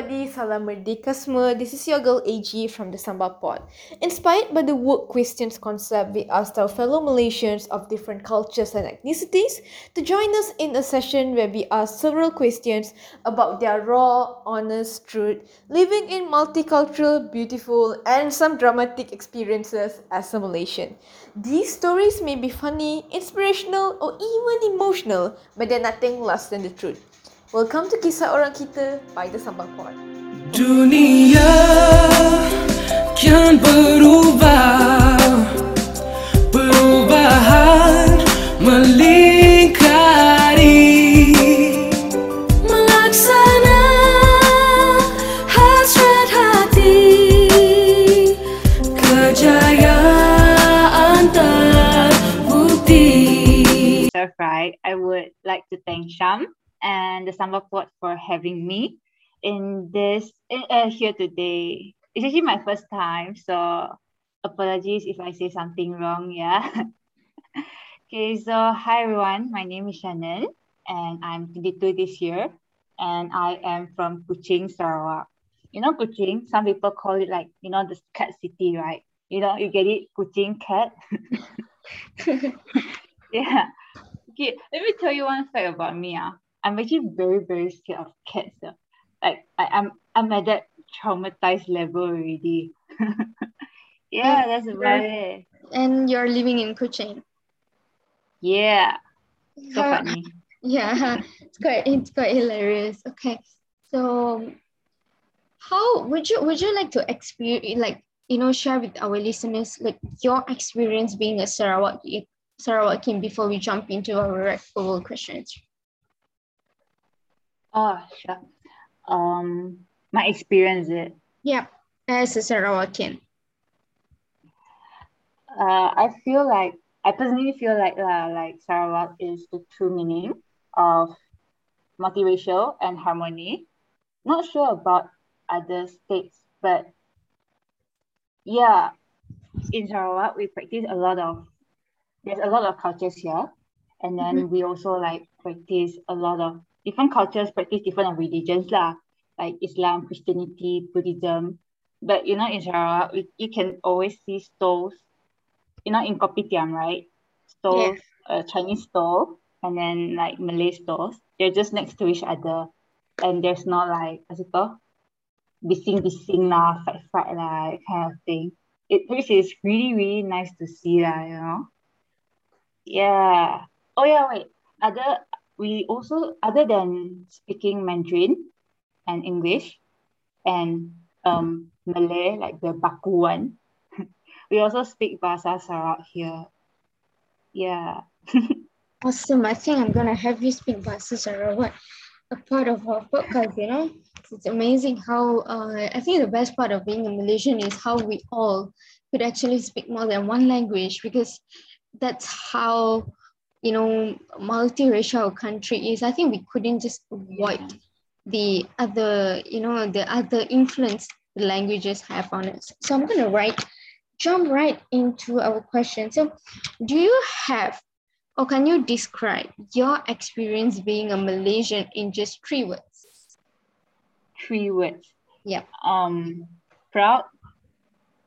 everybody, Salam Merdeka semua. This is your girl AG from the Sambal Pod. Inspired by the work questions concept, we asked our fellow Malaysians of different cultures and ethnicities to join us in a session where we ask several questions about their raw, honest truth, living in multicultural, beautiful, and some dramatic experiences as a Malaysian. These stories may be funny, inspirational, or even emotional, but they're nothing less than the truth. Welcome to Kisah Orang Kita by The Sambal Pod. Dunia kian berubah. Perubahan melingkari. Melaksana hasrat hati. Kejayaan terbukti. Right, I would like to thank Sham and the Sambal Pod for having me in this uh, here today. It's actually my first time, so apologies if I say something wrong. Yeah. okay, so hi everyone. My name is Shannen, and I'm 22 this year, and I am from Kuching, Sarawak. You know Kuching? Some people call it like you know the cat city, right? You know, you get it, Kuching cat. yeah. Okay, let me tell you one fact about me. Ah. I'm actually very, very scared of cats. Uh. Like I, I'm I'm at that traumatized level already. yeah, that's about it. and you're living in Kuching. Yeah. So Yeah. funny. Yeah, it's quite it's quite hilarious. Okay, so how would you would you like to experience like you know share with our listeners like your experience being a Sarawak Sarawakian before we jump into our respectful questions? Oh, sure. Um, my experience it. Yeah, as a Sarawakian. Uh, I feel like I personally feel like uh, like Sarawak is the true meaning of multiracial and harmony. Not sure about other states, but yeah, in Sarawak we practice a lot of there's a lot of cultures here, and then we also like practice a lot of different cultures practice different religions lah, like Islam, Christianity, Buddhism. But you know, in Sarawak, we, you can always see stalls you know, in Kopitiam, right? Stalls, a uh, Chinese stall, and then like Malay stalls. They're just next to each other, and there's not like what's it called, bising bising lah, fight fight lah, kind of thing. It which is really really nice to see lah, you know. Yeah. Oh yeah, wait. Other we also other than speaking Mandarin and English and um Malay, like the Baku one, we also speak Bahasa Sarawak here. Yeah. Awesome. I think I'm gonna have you speak Bahasa Sarawak, a part of our podcast, you know. It's amazing how uh, I think the best part of being a Malaysian is how we all could actually speak more than one language because that's how you know multiracial country is. I think we couldn't just avoid the other, you know, the other influence the languages have on us. So I'm gonna write jump right into our question. So do you have or can you describe your experience being a Malaysian in just three words? Three words. Yep. Um proud,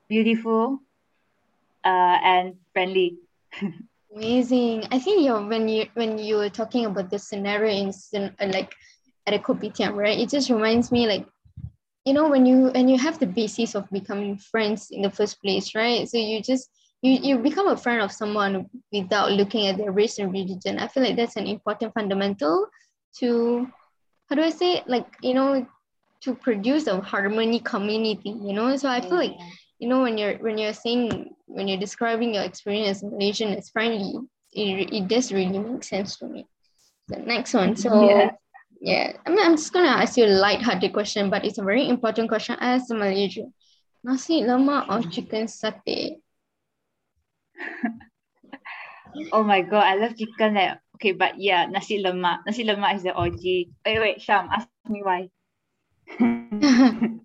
beautiful, uh, and friendly. Amazing. I think you when you when you were talking about the scenario in uh, like at a kopitiam, right? It just reminds me like you know when you and you have the basis of becoming friends in the first place, right? So you just you you become a friend of someone without looking at their race and religion. I feel like that's an important fundamental to how do I say it? like you know to produce a harmony community, you know. So I feel like you know when you're when you're saying when you're describing your experience as Malaysian as friendly, it, it does really make sense to me. The next one. So Yeah. yeah, I mean, I'm just gonna ask you a light-hearted question, but it's a very important question as a Malaysian. Nasi lemak or chicken satay? Oh my god, I love chicken. Like, okay, but yeah, nasi lemak. Nasi lemak is the OG. Wait, wait, Sham, ask me why.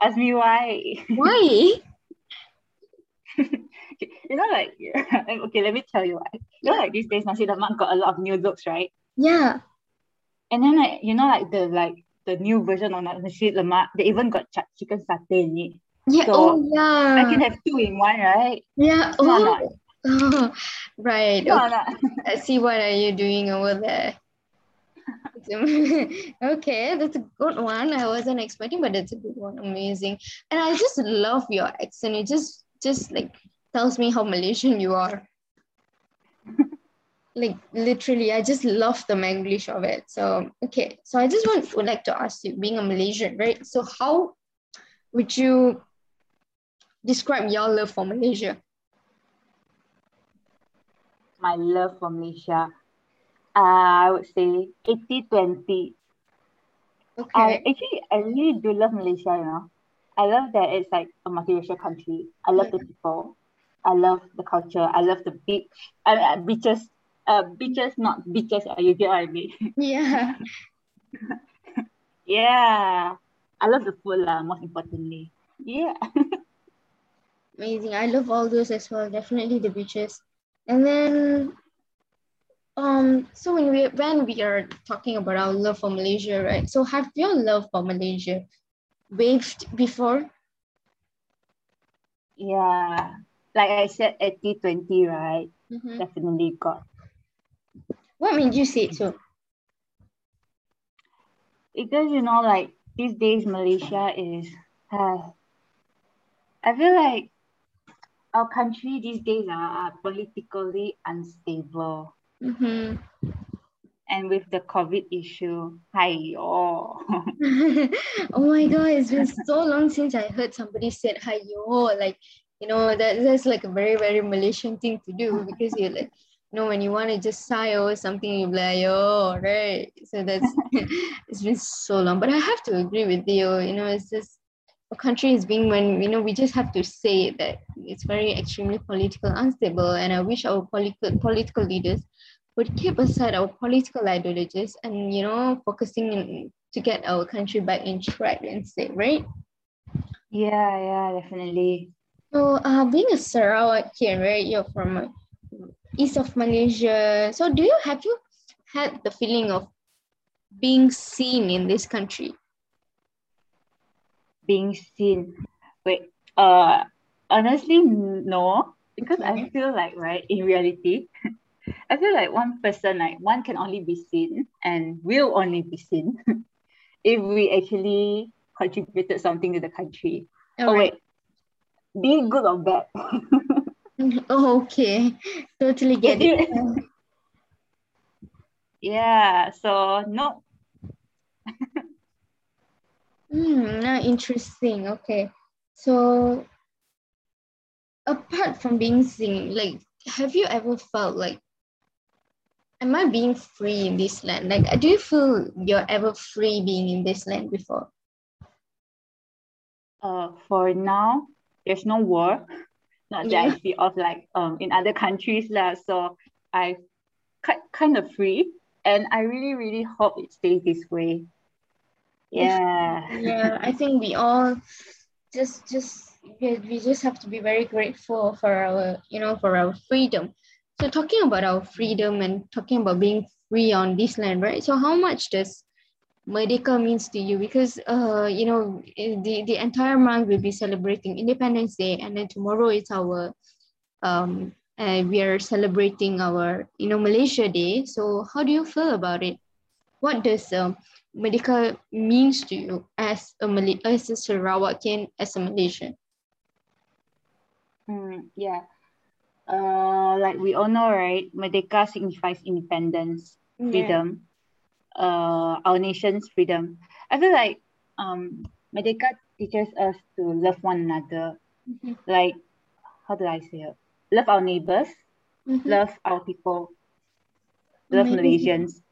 ask me why. Why? you know, like, okay, let me tell you why. You know, like these days, nasi lemak got a lot of new looks, right? Yeah. And then, like, you know, like the like the new version of nasi lemak. They even got ch- chicken satay in it. Yeah. So, oh yeah. I can have two in one, right? yeah. No, Oh. not. oh. Right. No, okay. not. I see what are you doing over there. okay, that's a good one. I wasn't expecting, but it's a good one. Amazing. And I just love your accent. It just just like tells me how Malaysian you are. like literally, I just love the Manglish of it. So okay, so I just want would like to ask you, being a Malaysian, right? So how would you describe your love for Malaysia? My love for Malaysia. Uh, I would say 80 20. I Okay. actually I really do love Malaysia, you know. I love that it's like a multiracial country. I love the people. I love the culture. I love the beach. I mean, uh, beaches. Uh, beaches, not beaches. Uh, you get what I mean? Yeah. yeah. I love the food, lah. Most importantly. Yeah. Amazing. I love all those as well. Definitely the beaches. And then um so when we when we are talking about our love for Malaysia, right? So have your love for Malaysia waved before? yeah. Like I said, 80 20, right? Mhm. Definitely got. What made you say so? because you know like these days malaysia is uh, i feel like our country these days are, are politically unstable Mhm. And with the covid issue hi oh oh my god, it's been so long since I heard somebody said hi yo. Like, you know, that that's like a very, very Malaysian thing to do because you're like, you know, when you want to just sigh or something, you're like, yo, right? So that's it's been so long. But I have to agree with you, you know, it's just a country is being when you know we just have to say that it's very extremely political unstable and I wish our political political leaders would keep aside our political ideologies and you know focusing in, to get our country back in track instead, right? yeah yeah definitely So, uh, being a Sarawakian, right? You're from uh, east of Malaysia. So, do you have you had the feeling of being seen in this country? being seen wait uh honestly no because i feel like right in reality i feel like one person like one can only be seen and will only be seen if we actually contributed something to the country oh Alright. wait be good or bad Oh, okay. Totally get it. yeah so no Hmm, ah, interesting. Okay. So, apart from being seen, like, have you ever felt like, am I being free in this land? Like, do you feel you're ever free being in this land before? uh for now there's no war. Not that Yeah. I see of like um in other countries lah. So I ki- kind of free. And I really really hope it stays this way. Yeah. Yeah i think we all just just we, we just have to be very grateful for our you know for our freedom so talking about our freedom and talking about being free on this land right? So how much does Merdeka means to you? Because uh you know eh, the the entire month we'll be celebrating Independence Day and then tomorrow it's our um uh, we are celebrating our you know Malaysia Day. So how do you feel about it? What does um, Merdeka means to you as a Malay as a Sarawakian as a Malaysian? Mm, yeah uh like we all know right? Merdeka signifies independence freedom. Uh our nation's freedom. I feel like um Merdeka teaches us to love one another. Mhm. like how do I say it? Love our neighbors Mhm. love our people love Amazing. Malaysians.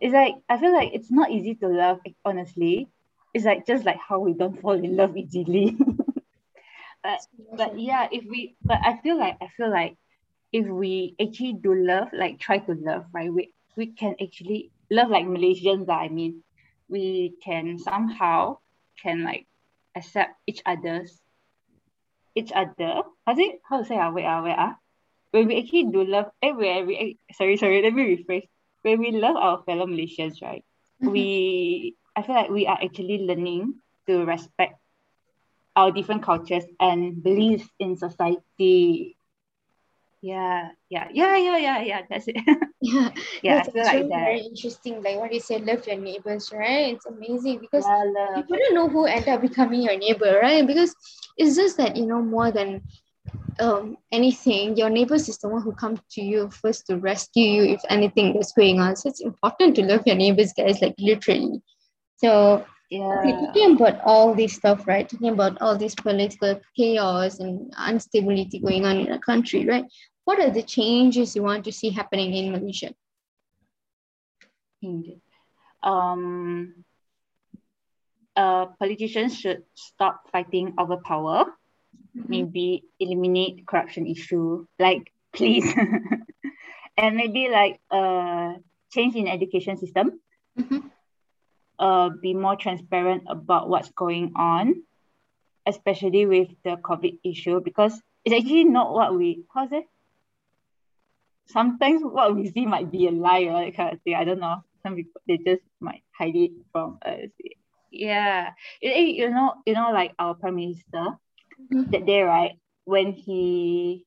It's like I feel like it's not easy to love honestly. It's like just like how we don't fall in love easily but but yeah if we but I feel like I feel like if we actually do love like try to love right we we can actually love like Malaysians I mean we can somehow can like accept each other's each other. How to how to say ah wait ah wait ah. When we actually do love eh when we sorry sorry let me rephrase. When we love our fellow Malaysians right Mhm. we I feel like we are actually learning to respect our different cultures and beliefs in society. Yeah, yeah, yeah, yeah, yeah, yeah. That's it. Yeah, yeah, that's feel like that. very interesting. Like what you said, love your neighbors, right? It's amazing because Yeah, you wouldn't know who end up becoming your neighbor, right? Because it's just that you know more than um anything, your neighbors is the one who come to you first to rescue you if anything is going on. So it's important to love your neighbors, guys, like literally. So okay, Yeah. talking about all this stuff, right? Talking about all this political chaos and instability going on in the country, right? What are the changes you want to see happening in Malaysia? Indeed. Um, uh, politicians should stop fighting over power. Maybe eliminate corruption issue. Like, please. and maybe like uh change in education system. Mhm. Uh, be more transparent about what's going on, especially with the COVID issue, because it's actually not what we how's it? Sometimes what we see might be a lie or that kind of thing. I don't know. Some people they just might hide it from us. Yeah. You know, you know, like our prime minister Mhm. that day, right? When he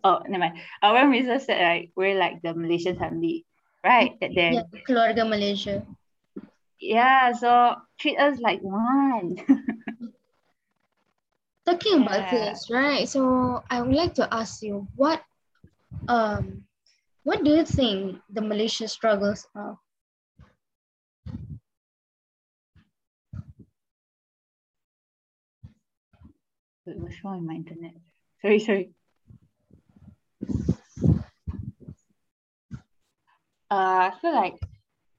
oh never mind. Our prime minister said right, we're like the Malaysian family, right? That day. Yeah, Keluarga Malaysia. Yeah, so treat us like one. Talking about this, right? So I would like to ask you, what um what do you think the Malaysian struggles are? What's wrong with my internet? Sorry, sorry. Uh, I feel like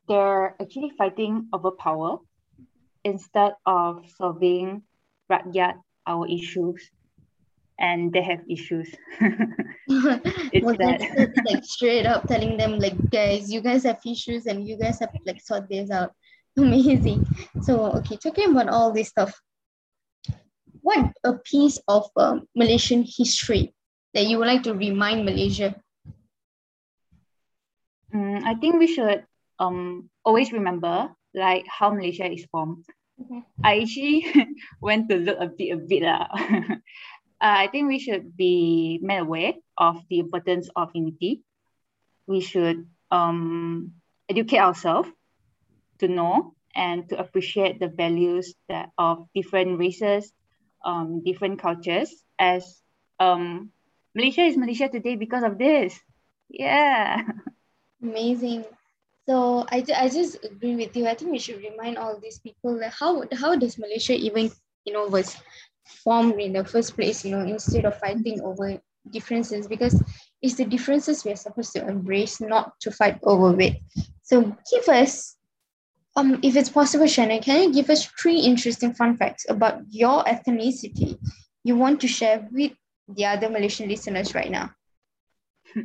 they're actually fighting over power instead of solving rakyat our issues, and they have issues. It's well, that. that's like straight up telling them like, guys, you guys have issues and you guys have like sort this out. Amazing. So okay, talking about all this stuff, what a piece of um, Malaysian history that you would like to remind Malaysia? Mm, I think we should um always remember like how Malaysia is formed. I actually went to look a bit a bit uh, I think we should be made aware of the importance of unity. We should um educate ourselves to know and to appreciate the values that of different races, um, different cultures. As um, Malaysia is Malaysia today because of this. Yeah. Amazing. So I, I just agree with you. I think we should remind all these people that how how does Malaysia even you know was formed in the first place, you know, instead of fighting over differences because it's the differences we're supposed to embrace, not to fight over it. So give us um if it's possible, Shannen, can you give us three interesting fun facts about your ethnicity you want to share with the other Malaysian listeners right now?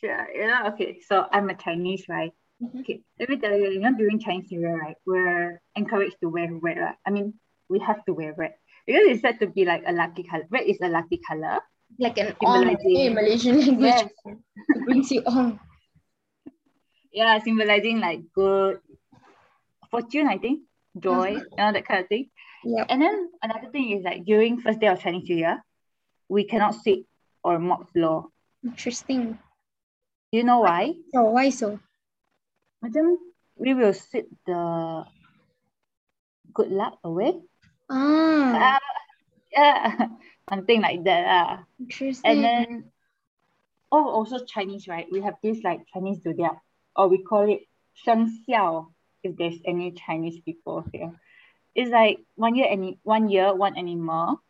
Sure. Yeah. okay. So I'm a Chinese, right? Mhm. Okay. Let me tell you, you know, during Chinese New Year, right, we're encouraged to wear red. Right? I mean, we have to wear red because it's said to be like a lucky color. Red is a lucky color. Like an on in Malaysian language. Yes. It brings you on. Yeah, symbolizing like good fortune, I think, joy, you know, that kind of thing. Yeah. And then another thing is like during first day of Chinese New Year, we cannot sweep or mop floor. Interesting. Do you know why? So why so? Macam we will sweep the good luck away. Ah, Ah, yeah, something like that. ah. interesting. And then, oh, also Chinese, right? We have this like Chinese zodiac, or we call it Sheng Xiao, if there's any Chinese people here. It's like one year, any one year, one animal.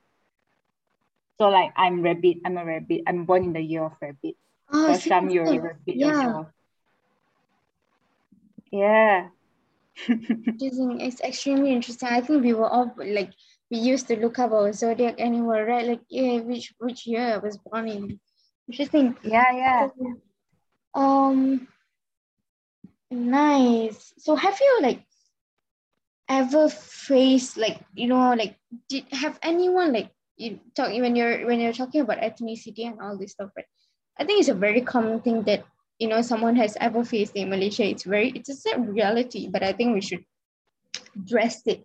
So like I'm rabbit, I'm a rabbit. I'm born in the year of rabbit. Ah, So some you're a rabbit Yeah. Yeah. Interesting. It's extremely interesting. I think we were all like we used to look up our zodiac animal, right? Like yeah, which which year I was born in. Interesting. yeah, yeah. Um, nice. So have you like ever faced like you know like did have anyone like you talk when you're when you're talking about ethnicity and all this stuff, right? I think it's a very common thing that you know someone has ever faced in Malaysia. It's very it's a sad reality, but I think we should drastic.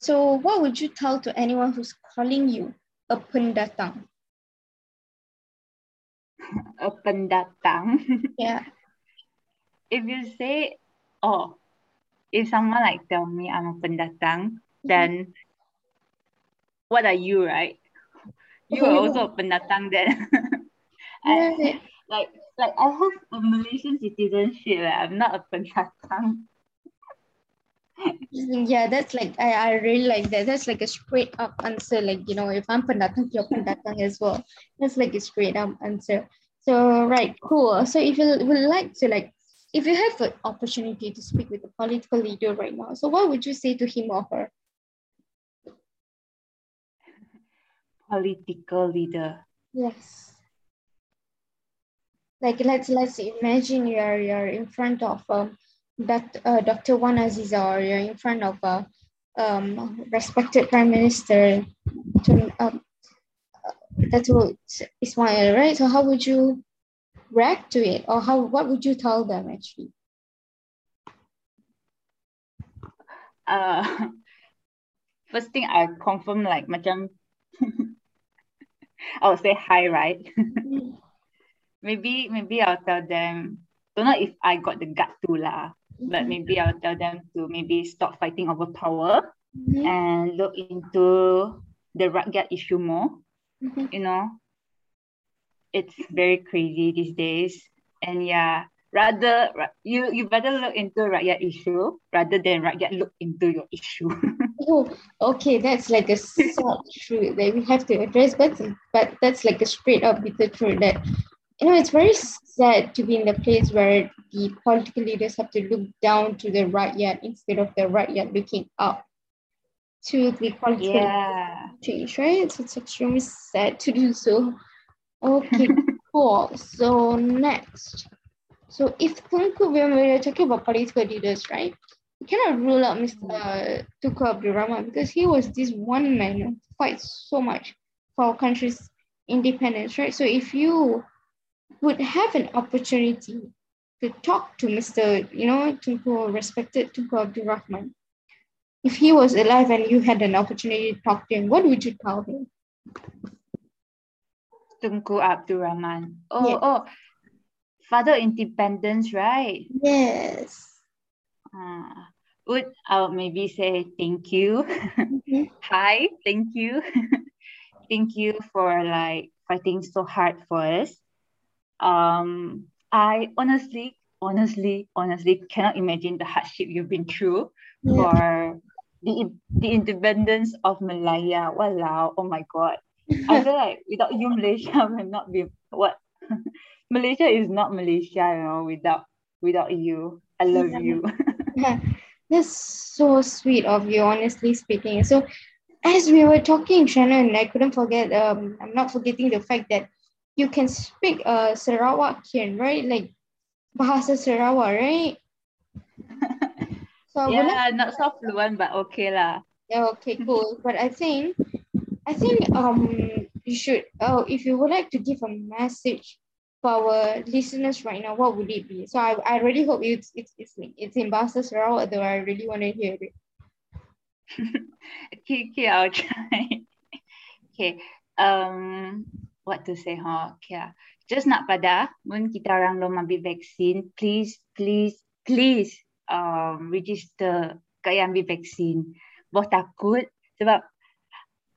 So what would you tell to anyone who's calling you a pendatang? A pendatang. Yeah. if you say, oh, if someone like tell me I'm a pendatang, mm-hmm. then what are you, right? You are also a pendatang then. I-. like like I have a Malaysian citizenship. Like, I'm not a pendatang. Yeah, that's like I, I really like that. That's like a straight up answer. Like, you know, if I'm pendatang, you're pendatang as well. That's like a straight up answer. So right, cool. So if you would like to like if you have an opportunity to speak with a political leader right now, so what would you say to him or her? Political leader. Yes. Like let's let's imagine you're you're in front of um that uh, Dr. Wan Azizah or you're in front of a um respected prime minister to um that's what Ismail, right? So how would you react to it or how what would you tell them actually? Uh, first thing I confirm like macam I would say hi, right? Maybe maybe I'll tell them. Don't know if I got the gut to lah, but maybe I'll tell them to maybe stop fighting over power Mhm, and look into the rakyat issue more. mhm. You know, it's very crazy these days, and yeah, rather you you better look into rakyat issue rather than rakyat look into your issue. Oh, okay, that's like a sad truth that we have to address, but but that's like a straight up bitter truth that you know it's very sad to be in the place where the political leaders have to look down to the rakyat instead of the rakyat looking up to the political yeah. change, right? So it's extremely sad to do so. Okay, cool. So next, so if Tunku, when we're talking about political leaders, right? You cannot rule out Mr. Mm. Uh, Tunku Abdul Rahman because he was this one man who fights so much for our country's independence, right? So if you would have an opportunity to talk to Mr. You know, Tunku, respected Tunku Abdul Rahman, if he was alive and you had an opportunity to talk to him, what would you tell him? Tunku Abdul Rahman. Oh, Yeah. oh, Father Independence, right? Yes. Uh, would I would maybe say thank you. Mhm. Hi, thank you. thank you for like fighting so hard for us. Um, I honestly, honestly, honestly cannot imagine the hardship you've been through Yeah. for the the independence of Malaya. Wow, oh my god. I feel like without you, Malaysia will not be what Malaysia is not Malaysia, you know, without without you. I love Yeah. you. Yeah, that's so sweet of you, honestly speaking. So, as we were talking, Shannen, I couldn't forget, um, I'm not forgetting the fact that you can speak uh, Sarawakian, right? Like Bahasa Sarawak, right? So, would like yeah, not so fluent, but okay lah. Yeah, okay, cool. But I think, I think um you should. Oh, if you would like to give a message for our listeners right now, what would it be? So I, I really hope it's it's it's it's in Bahasa Sarawak, though I really want to hear it. Okay, okay, I'll try. okay, um, say, huh? Okay, ah. just nak pada, mun kita orang belum ambil vaksin, please, please, please, um, register kaya ambil vaksin. Boh takut sebab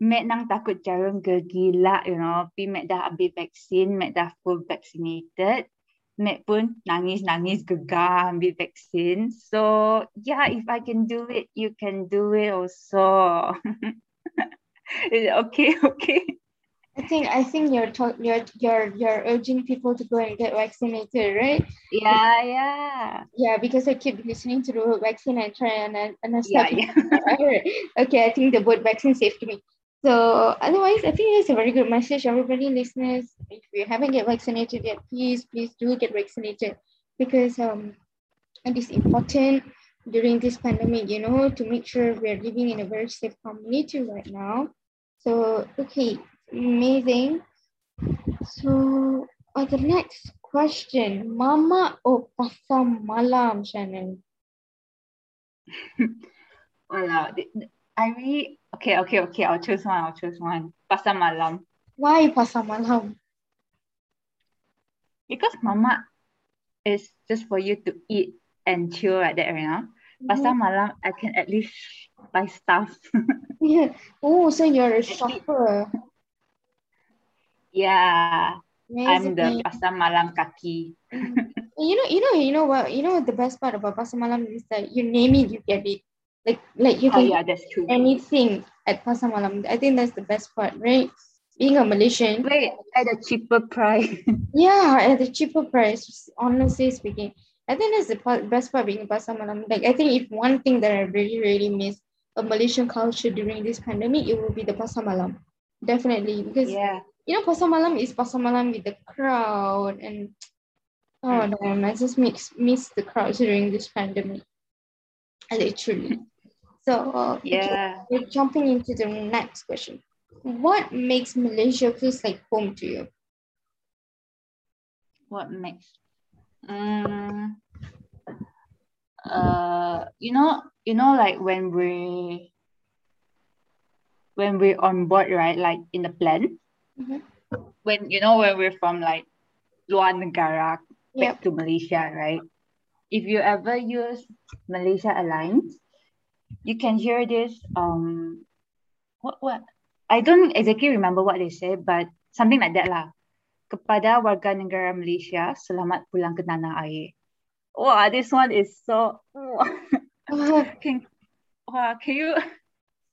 Mek nang takut jarum gegila, you know. Pi Mek dah ambil vaksin, Mek dah full vaccinated. Mek pun nangis-nangis gegar ambil vaksin. So, yeah, if I can do it, you can do it also. Okay? Okay. I think I think you're talk, you're you're you're urging people to go and get vaccinated, right? Yeah, yeah. Yeah, because I keep listening to the word vaccine and try and and, and I Yeah, start yeah. Okay, I think the word vaccine safe to me. So otherwise, I think it's a very good message, everybody, listeners. If you haven't get vaccinated yet, please, please do get vaccinated because um, it is important during this pandemic, you know, to make sure we are living in a very safe community right now. So okay, amazing. So uh, the next question, Mamak or Pasar Malam, Shannen? Well, I really okay, okay, okay. I'll choose one. I'll choose one. Pasar malam. Why pasar malam? Because mamak is just for you to eat and chill like that, you know. Pasar malam, I can at least buy stuff. Yeah. Oh, so you're a shopper. Yeah, I'm the Amazing. pasar malam kaki. You know, you know, you know what? You know the best part about pasar malam is that you name it, you get it. Like, like you Oh can yeah, that's true. anything at pasar malam. I think that's the best part, right? Being a Malaysian, Wait, at a cheaper price. yeah, at a cheaper price. Honestly speaking, I think that's the part, best part being pasar malam. Like, I think if one thing that I really, really miss of Malaysian culture during this pandemic, it will be the pasar malam. Definitely, because yeah. You know, pasar malam is pasar malam with the crowd and oh damn, I just miss miss the crowds during this pandemic. Literally. So uh, Yeah. we're jumping into the next question. What makes Malaysia feels like home to you? What makes? Um, uh, you know, you know, like when we when we're on board, right? Like in the plane, Mhm. when you know when we're from like luar negara back Yep. to Malaysia, right? If you ever use Malaysia Airlines, you can hear this um what what I don't exactly remember what they say, but something like that lah. Kepada warga negara Malaysia, selamat pulang ke tanah air. Wow, this one is so Uh, can wow, can you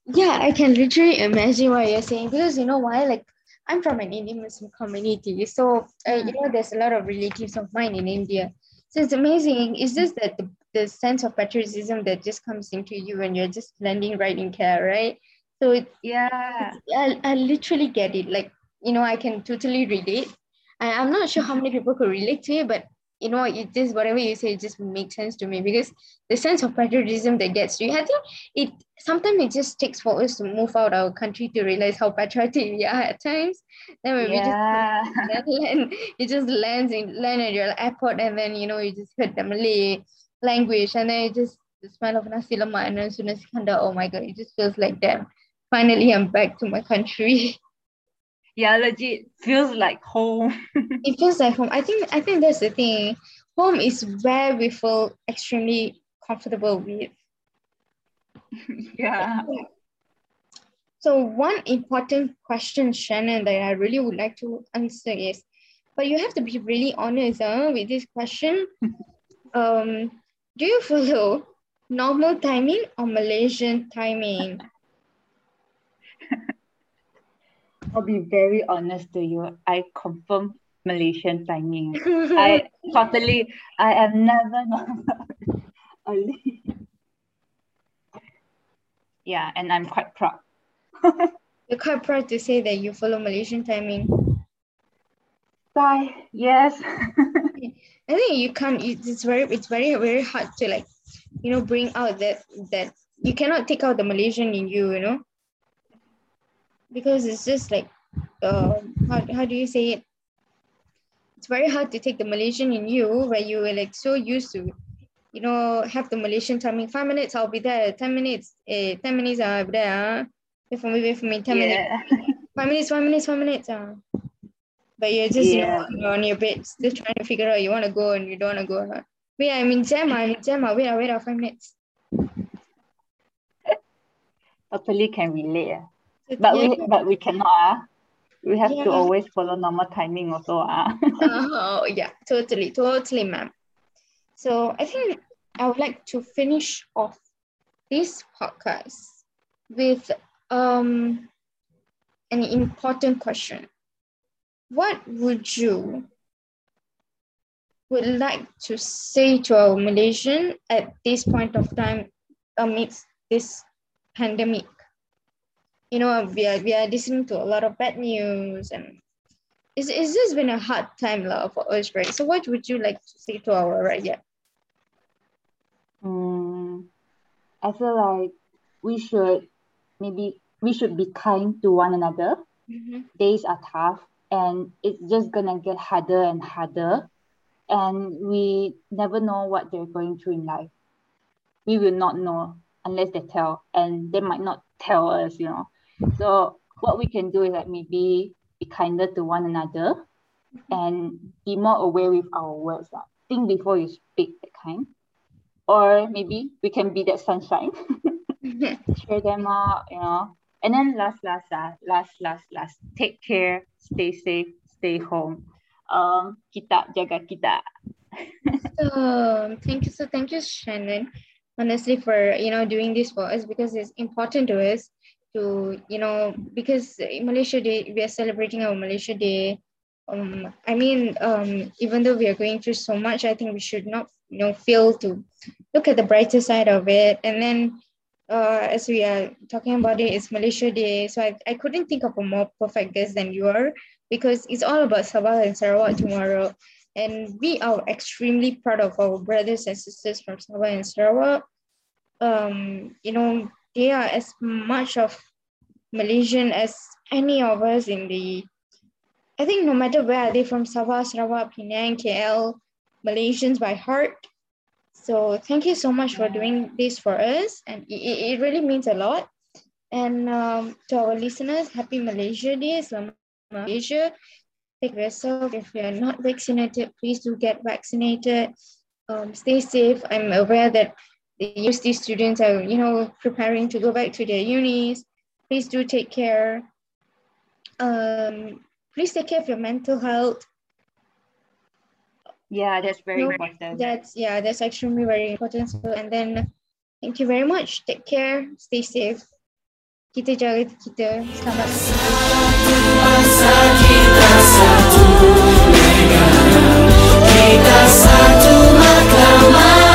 yeah, I can literally imagine what you're saying because you know why? Like, I'm from an Indian Muslim community, so uh, you know there's a lot of relatives of mine in India. So it's amazing. It's just that the, the sense of patriotism that just comes into you when you're just landing right in care, right? So it, yeah. I, I literally get it. Like, you know, I can totally relate. I, I'm not sure how many people could relate to it, but you know, it just whatever you say, it just makes sense to me because the sense of patriotism that gets you. I think it sometimes it just takes for us to move out our country to realize how patriotic we are at times. Then when we just Yeah. land, it just lands in land at your airport and then you know you just heard the Malay language and then it just the smell of nasi lemak and then nasi kandar. Oh my god, it just feels like damn. Finally, I'm back to my country. Yeah, legit feels like home. it feels like home. I think I think that's the thing. Home is where we feel extremely comfortable with. yeah. So one important question, Shannen, that I really would like to answer is, but you have to be really honest uh, with this question. um, do you follow normal timing or Malaysian timing? I'll be very honest to you. I confirm Malaysian timing. I totally, I have never early. Yeah, and I'm quite proud. You're quite proud to say that you follow Malaysian timing. Bye. Yes. I think you can't. It's very, it's very, very hard to like, you know, bring out that that you cannot take out the Malaysian in you, you know, because it's just like, uh, how how do you say it? It's very hard to take the Malaysian in you where you were like so used to, you know, have the Malaysian timing. Five minutes, I'll be there. Ten minutes, eh, ten minutes, I'll be there. ah. Wait for me, wait for me. Ten minutes. Five minutes, five minutes, five minutes. Uh. But you're just, you know, Yeah. on your bed, still trying to figure out you want to go and you don't want to go. huh? Wait, I'm in jam, I'm in jam. ah. Wait, ah, wait, ah, five minutes. Totally can relate. ah. But yeah. we but we cannot. ah. We have Yeah. to always follow normal timing also. ah. Oh, yeah, totally, totally, ma'am. So I think I would like to finish off this podcast with um an important question. What would you would like to say to our Malaysian at this point of time amidst this pandemic? You know, we are we are listening to a lot of bad news and it's, it's just been a hard time lah, for us, right? So what would you like to say to our right yeah? Mm, I feel like we should maybe we should be kind to one another. Days are tough and it's just gonna get harder and harder. And we never know what they're going through in life. We will not know. unless they tell, and they might not tell us, you know. So what we can do is like maybe be kinder to one another and be more aware with our words. Like, think before you speak, that kind. Or maybe we can be that sunshine. Cheer them up, you know. And then last, last, last, last, last, last, take care, stay safe, stay home. Um, kita jaga kita. So thank you. So thank you, Shannen. Honestly, for you know doing this for us because it's important to us to you know because Malaysia Day we are celebrating our Malaysia Day. Um, I mean, um, even though we are going through so much, I think we should not you know fail to look at the brighter side of it. And then, uh, as we are talking about it, it's Malaysia Day, so I, I couldn't think of a more perfect guest than you are because it's all about Sabah and Sarawak tomorrow. And we are extremely proud of our brothers and sisters from Sabah and Sarawak. Um, you know, they are as much of Malaysian as any of us in the, I think no matter where are they from Sabah, Sarawak, Penang, KL, Malaysians by heart. So thank you so much for doing this for us. And it, it really means a lot. And um, to our listeners, happy Malaysia Day, Selamat Malaysia. Take yourself. If you're not vaccinated, please do get vaccinated. Um, stay safe. I'm aware that the university students are, you know, preparing to go back to their unis. Please do take care. Um, please take care of your mental health. Yeah, that's very No, important. That's yeah, that's extremely very important. So and then thank you very much. Take care. Stay safe. Kita jaga kita. Selamat. Bangsa kita satu negara Kita satu mahkamah